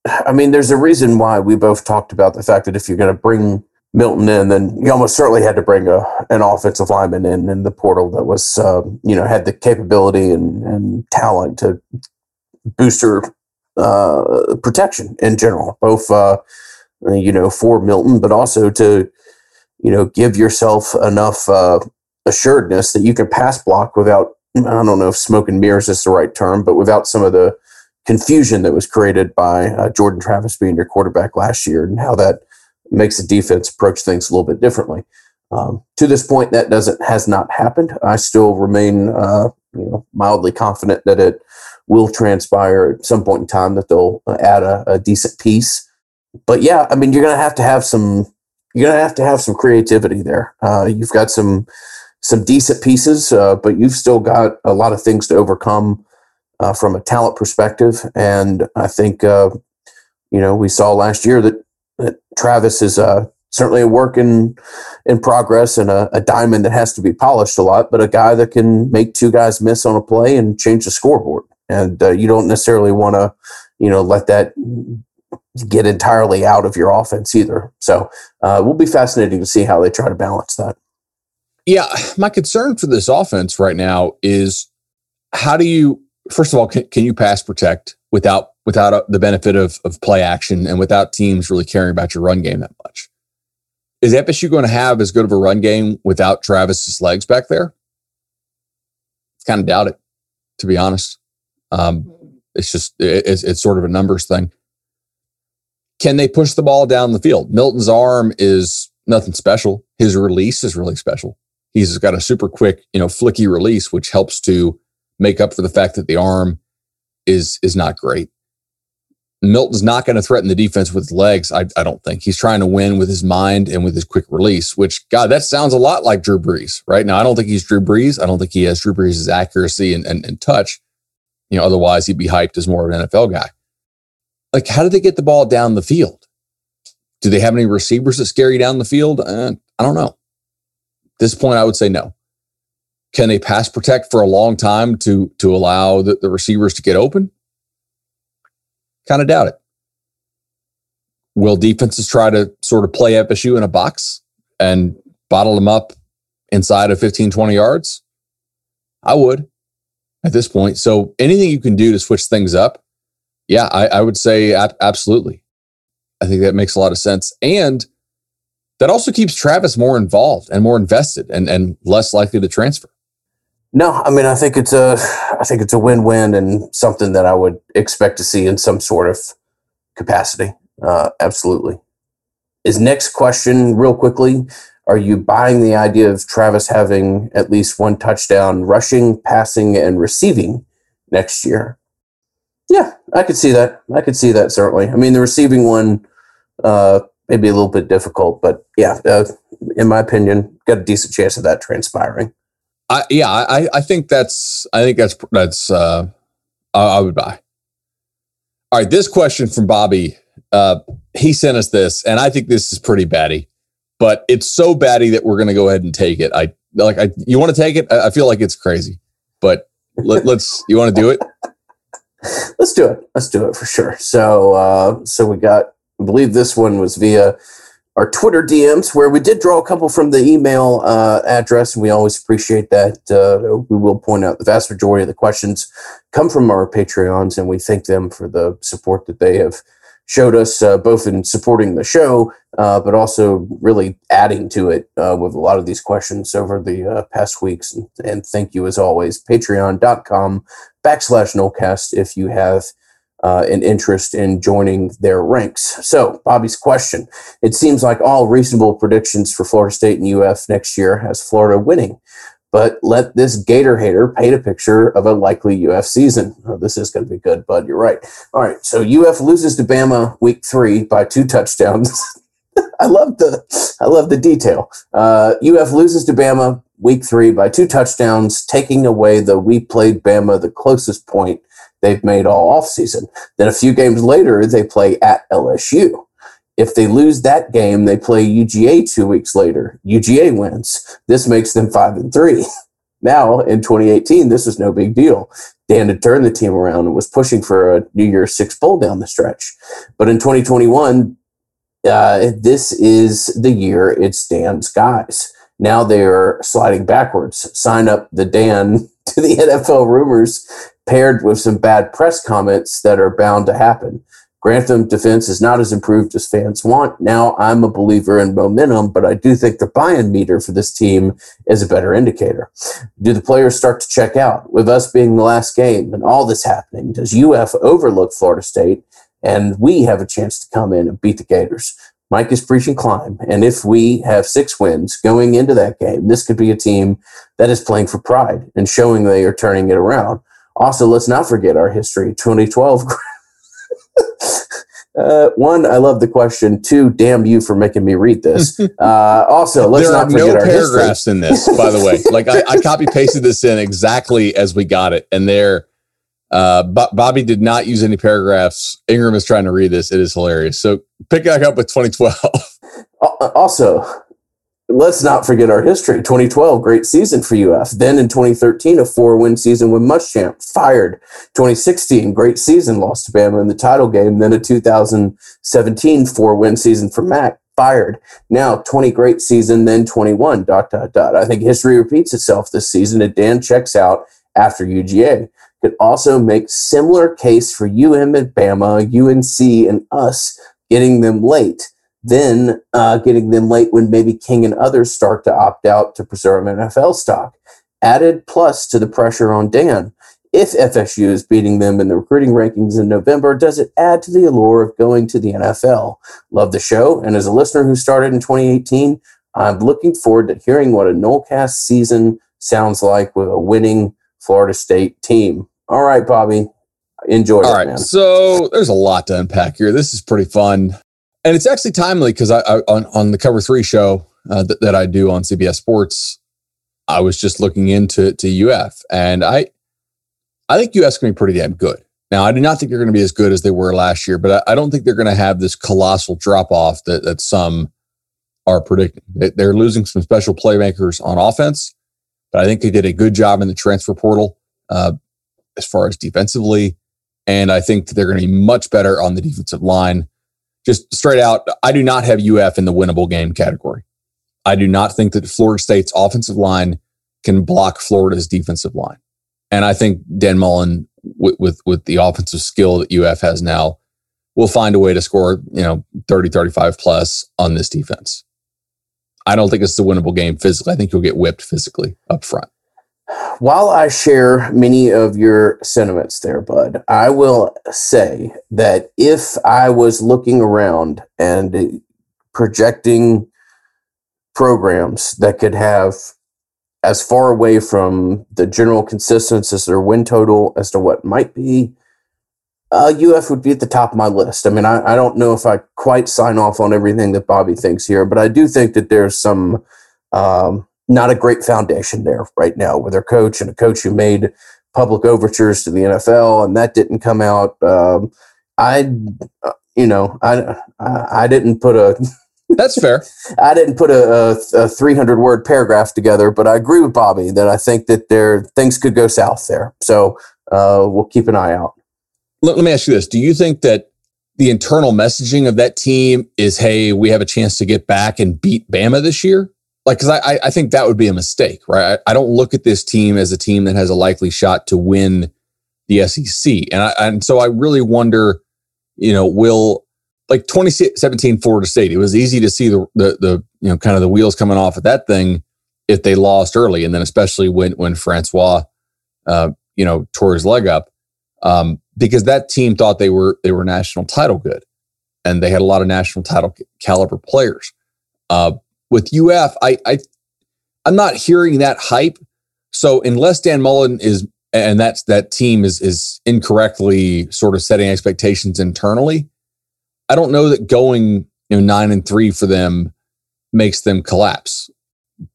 I mean, there's a reason why we both talked about the fact that if you're going to bring Milton in, then you almost certainly had to bring a, an offensive lineman in in the portal that was, uh, you know, had the capability and, and talent to booster uh, protection in general, both, uh, you know, for Milton, but also to you know, give yourself enough uh, assuredness that you can pass block without, I don't know if smoke and mirrors is the right term, but without some of the confusion that was created by uh, Jordan Travis being your quarterback last year and how that makes the defense approach things a little bit differently. Um, to this point, that doesn't has not happened. I still remain, uh, you know, mildly confident that it will transpire at some point in time that they'll uh, add a, a decent piece. But yeah, I mean, you're going to have to have some you're gonna have to have some creativity there. Uh, you've got some some decent pieces, uh, but you've still got a lot of things to overcome uh, from a talent perspective. And I think uh, you know we saw last year that, that Travis is uh, certainly a work in in progress and a, a, diamond that has to be polished a lot, but a guy that can make two guys miss on a play and change the scoreboard. And uh, you don't necessarily want to you know let that get entirely out of your offense either. So uh, will be fascinating to see how they try to balance that. Yeah, my concern for this offense right now is how do you first of all can, can you pass protect without without a, the benefit of of play action and without teams really caring about your run game that much? Is FSU going to have as good of a run game without Travis's legs back there? Kind of doubt it, to be honest. Um, it's just it, it's, it's sort of a numbers thing. Can they push the ball down the field? Milton's arm is nothing special. His release is really special. He's got a super quick, you know, flicky release, which helps to make up for the fact that the arm is is not great. Milton's not going to threaten the defense with legs. I, I don't think he's trying to win with his mind and with his quick release. Which God, that sounds a lot like Drew Brees, right? Now, I don't think he's Drew Brees. I don't think he has Drew Brees' accuracy and, and, and touch. You know, otherwise he'd be hyped as more of an NFL guy like how do they get the ball down the field? Do they have any receivers that scare you down the field? Uh, I don't know. At this point, I would say no. Can they pass protect for a long time to to allow the, the receivers to get open? Kind of doubt it. Will defenses try to sort of play FSU in a box and bottle them up inside of 15, 20 yards? I would at this point. So anything you can do to switch things up, yeah, I, I would say ab- absolutely. I think that makes a lot of sense. And that also keeps Travis more involved and more invested and, and less likely to transfer. No, I mean I think it's a I think it's a win-win and something that I would expect to see in some sort of capacity. Uh, absolutely. His next question, real quickly, are you buying the idea of Travis having at least one touchdown rushing, passing, and receiving next year? Yeah, I could see that. I could see that certainly. I mean, the receiving one uh, maybe a little bit difficult, but yeah, uh, in my opinion, got a decent chance of that transpiring. I, yeah, I, I think that's I think that's that's uh, I, I would buy. All right, this question from Bobby. Uh, he sent us this, and I think this is pretty batty, but it's so batty that we're going to go ahead and take it. I like. I you want to take it? I, I feel like it's crazy, but let, us You want to do it? Let's do it. Let's do it for sure. So, uh, so we got. I believe this one was via our Twitter DMs, where we did draw a couple from the email uh, address, and we always appreciate that. Uh, we will point out the vast majority of the questions come from our Patreons, and we thank them for the support that they have showed us, uh, both in supporting the show, uh, but also really adding to it uh, with a lot of these questions over the uh, past weeks. And, and, thank you as always. Patreon.com backslash Nolecast if you have uh, an interest in joining their ranks. So, Bobby's question It seems like all reasonable predictions for Florida State and UF next year has Florida winning. But let this Gator hater paint a picture of a likely UF season. Oh, this is going to be good, bud. You're right. All right. So UF loses to Bama week three by two touchdowns. I love the I love the detail. Uh, UF loses to Bama week three by two touchdowns, taking away the we played Bama the closest point they've made all offseason. Then a few games later, they play at LSU. If they lose that game, they play UGA two weeks later. UGA wins. This makes them five and three. Now in 2018, this was no big deal. Dan had turned the team around and was pushing for a New Year's Six bowl down the stretch. But in 2021, uh, this is the year it's Dan's guys. Now they are sliding backwards. Sign up the Dan to the NFL rumors paired with some bad press comments that are bound to happen. Grantham defense is not as improved as fans want. Now I'm a believer in momentum, but I do think the buy-in meter for this team is a better indicator. Do the players start to check out? With us being the last game and all this happening, does UF overlook Florida State and we have a chance to come in and beat the Gators? Mike is preaching climb. And if we have six wins going into that game, this could be a team that is playing for pride and showing they are turning it around. Also, let's not forget our history. 2012. uh, one, I love the question. Two, damn you for making me read this. Uh, also, let's there not forget no our paragraphs in this, by the way. Like I, I copy pasted this in exactly as we got it, and there, uh, Bobby did not use any paragraphs. Ingram is trying to read this. It is hilarious. So pick back up with 2012. Also, let's not forget our history. 2012, great season for UF. Then in 2013, a four win season with Muschamp, fired. 2016, great season, lost to Bama in the title game. Then a 2017 four win season for Mac, fired. Now 20 great season, then 21, dot, dot, dot. I think history repeats itself this season and Dan checks out after UGA. Could also make similar case for UM and Bama, UNC, and us getting them late then uh, getting them late when maybe King and others start to opt out to preserve NFL stock. Added plus to the pressure on Dan. If FSU is beating them in the recruiting rankings in November, does it add to the allure of going to the NFL? Love the show. And as a listener who started in 2018, I'm looking forward to hearing what a Nolecast season sounds like with a winning Florida State team. All right, Bobby. Enjoy All it, right. Man. So there's a lot to unpack here. This is pretty fun and it's actually timely because I, I, on on the Cover Three show uh, th- that I do on CBS Sports, I was just looking into to UF, and I I think UF's going to be pretty damn good. Now, I do not think they're going to be as good as they were last year, but I, I don't think they're going to have this colossal drop off that that some are predicting. They're losing some special playmakers on offense. but I think they did a good job in the transfer portal uh, as far as defensively. And I think they're going to be much better on the defensive line. Just straight out, I do not have UF in the winnable game category. I do not think that Florida State's offensive line can block Florida's defensive line. And I think Dan Mullen, with, with, with the offensive skill that UF has now, will find a way to score, you know, 30, 35 plus on this defense. I don't think it's a winnable game physically. I think you'll get whipped physically up front. While I share many of your sentiments there, Bud, I will say that if I was looking around and projecting programs that could have as far away from the general consistency as their win total as to what might be, uh, UF would be at the top of my list. I mean, I, I don't know if I quite sign off on everything that Bobby thinks here, but I do think that there's some um, not a great foundation there right now with their coach and a coach who made public overtures to the NFL, and that didn't come out. Um, I, uh, you know, I, I, I didn't put a. That's fair. I didn't put a, a, a 300 word paragraph together, but I agree with Bobby that I think that there things could go south there. So uh, we'll keep an eye out let, let me ask you this. Do you think that the internal messaging of that team is, hey, we have a chance to get back and beat Bama this year? Like, because I, I think that would be a mistake, right? I, I, don't look at this team as a team that has a likely shot to win the SEC. And, I, and so I really wonder, you know, will like 2017 Florida State, it was easy to see the, the, the, you know, kind of the wheels coming off of that thing if they lost early. And then especially when, when Francois, uh, you know, tore his leg up. Um, because that team thought they were they were national title good, and they had a lot of national title caliber players. Uh, with UF, I, I I'm not hearing that hype. So unless Dan Mullen is and that's that team is is incorrectly sort of setting expectations internally, I don't know that going you know nine and three for them makes them collapse.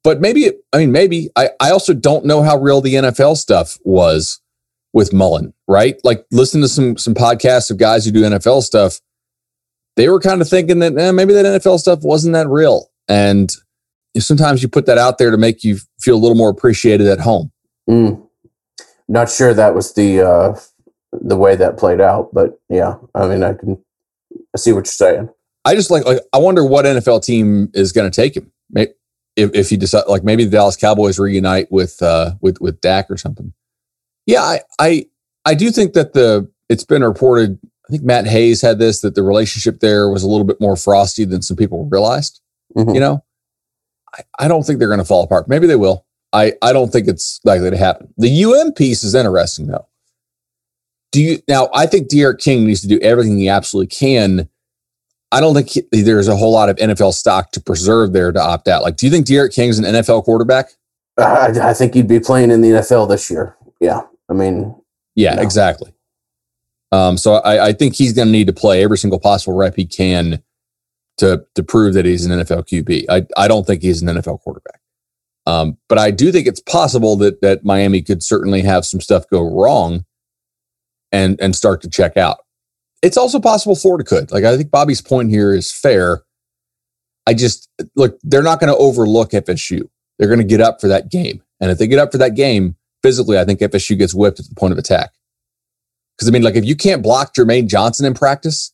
But maybe I mean maybe I I also don't know how real the NFL stuff was with Mullen, right? Like listen to some some podcasts of guys who do NFL stuff. They were kind of thinking that eh, maybe that NFL stuff wasn't that real, and sometimes you put that out there to make you feel a little more appreciated at home. Mm. Not sure that was the uh, the way that played out, but yeah, I mean, I can I see what you're saying. I just like like I wonder what NFL team is going to take him. Maybe, if if he decide like maybe the Dallas Cowboys reunite with uh with with Dak or something. Yeah, I, I I do think that the it's been reported. I think Matt Hayes had this that the relationship there was a little bit more frosty than some people realized. Mm-hmm. You know, I, I don't think they're going to fall apart. Maybe they will. I I don't think it's likely to happen. The UM piece is interesting though. Do you now? I think D'Eriq King needs to do everything he absolutely can. I don't think he, there's a whole lot of NFL stock to preserve there to opt out. Like, do you think D'Eriq King's an NFL quarterback? I, I think he'd be playing in the NFL this year. Yeah. I mean, yeah, you know. exactly. Um, so I, I think he's going to need to play every single possible rep he can to to prove that he's an NFL QB. I I don't think he's an NFL quarterback. Um, but I do think it's possible that that Miami could certainly have some stuff go wrong and and start to check out. It's also possible Florida could. Like I think Bobby's point here is fair. I just look, they're not going to overlook FSU. They're going to get up for that game. And if they get up for that game, physically, I think FSU gets whipped at the point of attack. Because I mean, like if you can't block Jermaine Johnson in practice,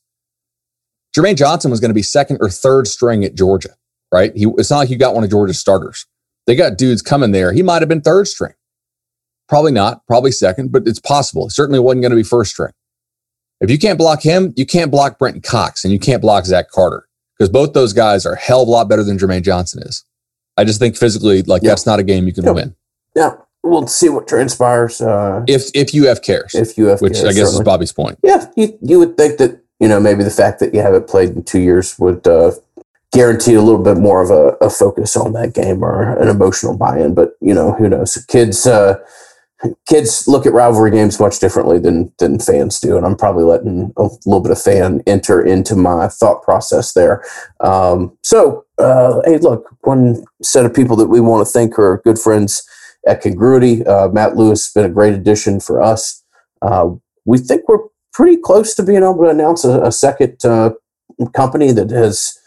Jermaine Johnson was going to be second or third string at Georgia, right? He, it's not like you got one of Georgia's starters. They got dudes coming there. He might have been third string. Probably not, probably second, but it's possible. It certainly wasn't going to be first string. If you can't block him, you can't block Brenton Cox and you can't block Zach Carter because both those guys are a hell of a lot better than Jermaine Johnson is. I just think physically, like yeah. that's not a game you can yeah. win. Yeah we'll see what transpires. Uh, if if UF cares, if UF, which cares, I guess certainly. is Bobby's point. Yeah, you you would think that you know maybe the fact that you haven't played in two years would uh, guarantee a little bit more of a, a, focus on that game or an emotional buy-in. But you know who knows? Kids. Uh, kids look at rivalry games much differently than than fans do, and I'm probably letting a little bit of fan enter into my thought process there. Um, so, uh, hey, look, one set of people that we want to thank are good friends at Congruity. Uh, Matt Lewis has been a great addition for us. Uh, we think we're pretty close to being able to announce a, a second uh, company that has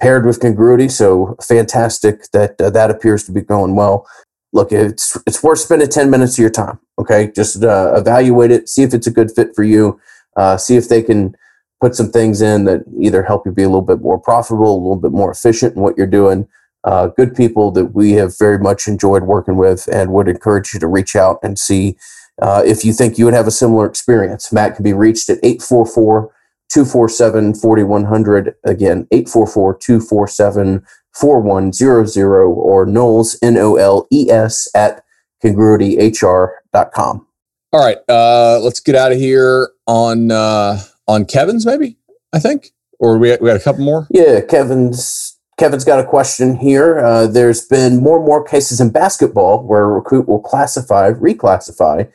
paired with Congruity. So fantastic that uh, that appears to be going well. look, it's it's worth spending ten minutes of your time. Okay, just uh, evaluate it, see if it's a good fit for you, uh, see if they can put some things in that either help you be a little bit more profitable, a little bit more efficient in what you're doing. Uh, good people that we have very much enjoyed working with, and would encourage you to reach out and see uh, if you think you would have a similar experience. Matt can be reached at 844 247 4100. Again, 844 247 4100 or Noles, N O L E S, at congruityhr.com. All right, uh, let's get out of here on uh, on Kevin's maybe. I think, or we we got a couple more. Yeah, Kevin's Kevin's got a question here. Uh, there's been more and more cases in basketball where a recruit will classify, reclassify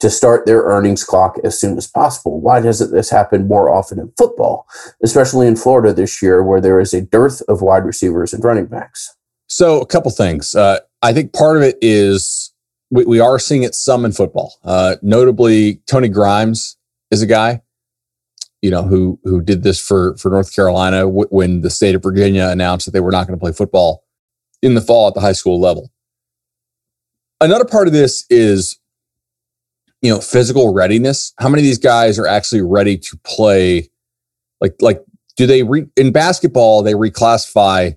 to start their earnings clock as soon as possible. Why doesn't this happen more often in football, especially in Florida this year, where there is a dearth of wide receivers and running backs? So, a couple things. Uh, I think part of it is we, we are seeing it some in football. Uh, notably, Tony Grimes is a guy, you know, who who did this for for North Carolina w- when the state of Virginia announced that they were not going to play football in the fall at the high school level. Another part of this is, you know, physical readiness. How many of these guys are actually ready to play? Like, like, do they re- in basketball they reclassify?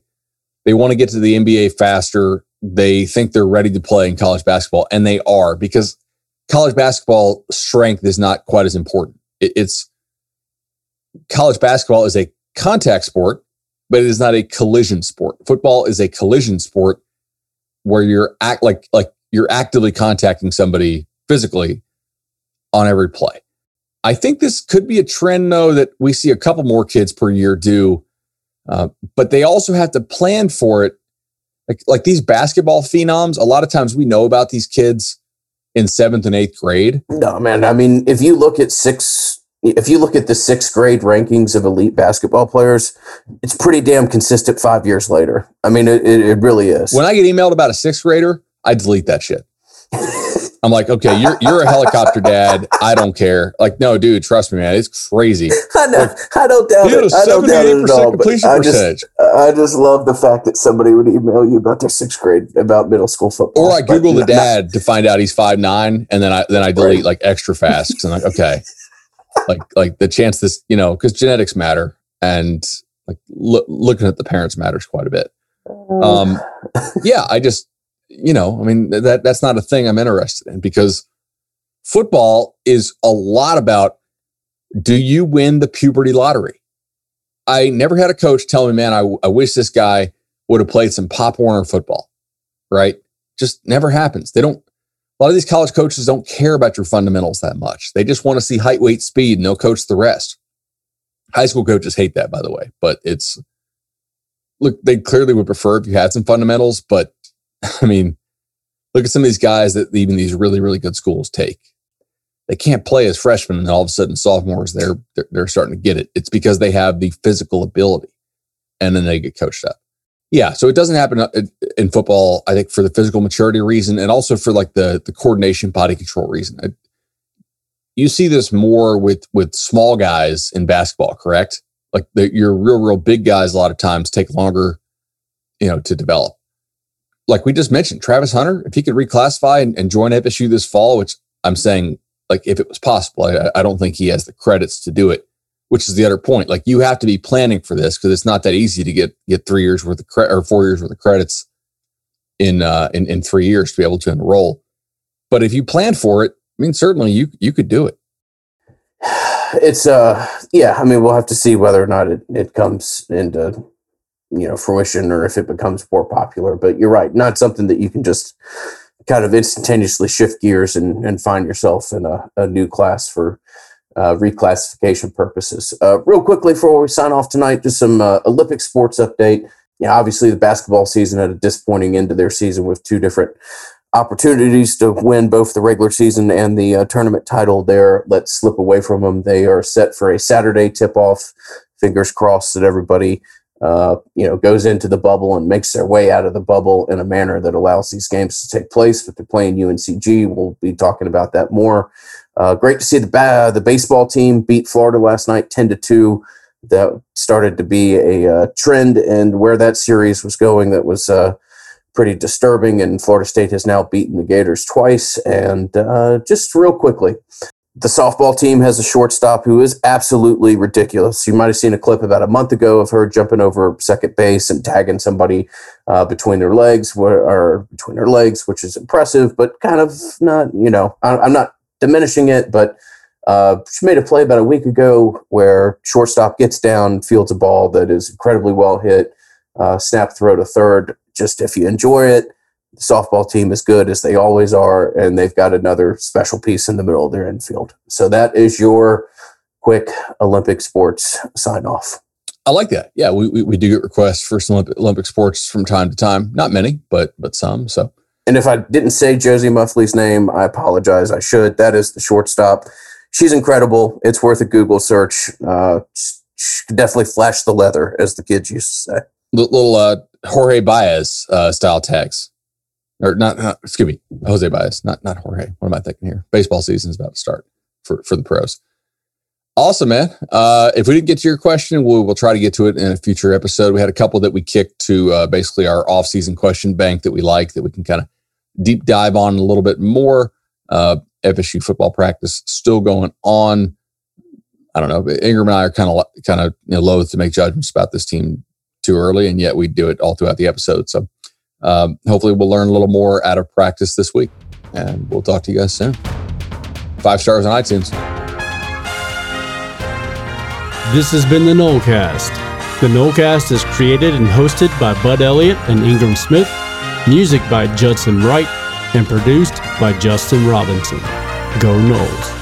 They want to get to the NBA faster they think they're ready to play in college basketball, and they are because college basketball strength is not quite as important. It, it's college basketball is a contact sport, but it is not a collision sport. Football is a collision sport where you're act like like you're actively contacting somebody physically on every play. I think this could be a trend though that we see a couple more kids per year do, uh, but they also have to plan for it like like these basketball phenoms a lot of times we know about these kids in seventh and eighth grade no man i mean if you look at six if you look at the sixth grade rankings of elite basketball players it's pretty damn consistent five years later i mean it, it really is when i get emailed about a sixth grader i delete that shit I'm like, okay, you're you're a helicopter dad. I don't care. Like, no, dude, trust me, man. It's crazy. I know. Like, I don't doubt it. I don't doubt it at all. Completion I percentage. Just, I just love the fact that somebody would email you about their sixth grade about middle school football. Or I Google the dad not, to find out he's five nine, and then I then I delete right. like extra fast because I'm like, okay, like like the chance this you know because genetics matter and like lo- looking at the parents matters quite a bit. Um, yeah, I just you know, I mean, that that's not a thing I'm interested in because football is a lot about do you win the puberty lottery? I never had a coach tell me, man, I, I wish this guy would have played some Pop Warner football, right? Just never happens. They don't, a lot of these college coaches don't care about your fundamentals that much. They just want to see height, weight, speed, and they'll coach the rest. High school coaches hate that, by the way, but it's, look, they clearly would prefer if you had some fundamentals, but I mean, look at some of these guys that even these really, really good schools take. They can't play as freshmen, and all of a sudden, sophomores they're they're starting to get it. It's because they have the physical ability, and then they get coached up. Yeah, so it doesn't happen uh, in football. I think for the physical maturity reason, and also for like the the coordination, body control reason. I, you see this more with with small guys in basketball, correct? Like the, your real, real big guys, a lot of times take longer, you know, to develop like we just mentioned, Travis Hunter, if he could reclassify and, and join FSU this fall, which I'm saying, like, if it was possible, I, I, don't think he has the credits to do it, which is the other point. Like, you have to be planning for this because it's not that easy to get get three years worth of credit or four years worth of credits in, uh, in in three years to be able to enroll. But if you plan for it, I mean, certainly you you could do it. It's uh, yeah. I mean, we'll have to see whether or not it, it comes into you know fruition or if it becomes more popular but you're right not something that you can just kind of instantaneously shift gears and, and find yourself in a, a new class for uh, reclassification purposes uh, real quickly before we sign off tonight just some uh, olympic sports update yeah obviously the basketball season had a disappointing end to their season with two different opportunities to win both the regular season and the uh, tournament title there let slip away from them they are set for a saturday tip off fingers crossed that everybody uh, you know, goes into the bubble and makes their way out of the bubble in a manner that allows these games to take place. But they're playing UNCG. We'll be talking about that more. Uh, great to see the ba- the baseball team beat Florida last night, ten to two. That started to be a uh, trend, and where that series was going, that was uh, pretty disturbing. And Florida State has now beaten the Gators twice. And uh, just real quickly, the softball team has a shortstop who is absolutely ridiculous. You might have seen a clip about a month ago of her jumping over second base and tagging somebody uh, between her legs, or between her legs, which is impressive, but kind of not. You know, I'm not diminishing it, but uh, she made a play about a week ago where shortstop gets down, fields a ball that is incredibly well hit, uh, snap throw to third. Just if you enjoy it, the softball team is good as they always are, and they've got another special piece in the middle of their infield. So that is your quick Olympic sports sign off. I like that. Yeah, we, we, we do get requests for some Olympic, Olympic sports from time to time. Not many, but but some. So. And if I didn't say Josie Muffley's name, I apologize. I should. That is the shortstop. She's incredible. It's worth a Google search. Uh, definitely flash the leather, as the kids used to say. Little uh, Jorge Baez uh, style tags or not, not, excuse me, Jose Baez, not not Jorge. What am I thinking here? Baseball season is about to start for for the pros. Awesome, man. Uh, if we didn't get to your question, we'll, we'll try to get to it in a future episode. We had a couple that we kicked to uh, basically our off-season question bank that we like that we can kind of deep dive on a little bit more. Uh, FSU football practice still going on. I don't know. Ingram and I are kind of kind of you know, loath to make judgments about this team too early, and yet we do it all throughout the episode. So um, hopefully, we'll learn a little more out of practice this week. And we'll talk to you guys soon. Five stars on iTunes. This has been the Nolecast. The Nolecast is created and hosted by Bud Elliott and Ingram Smith, music by Judson Wright, and produced by Justin Robinson. Go Noles.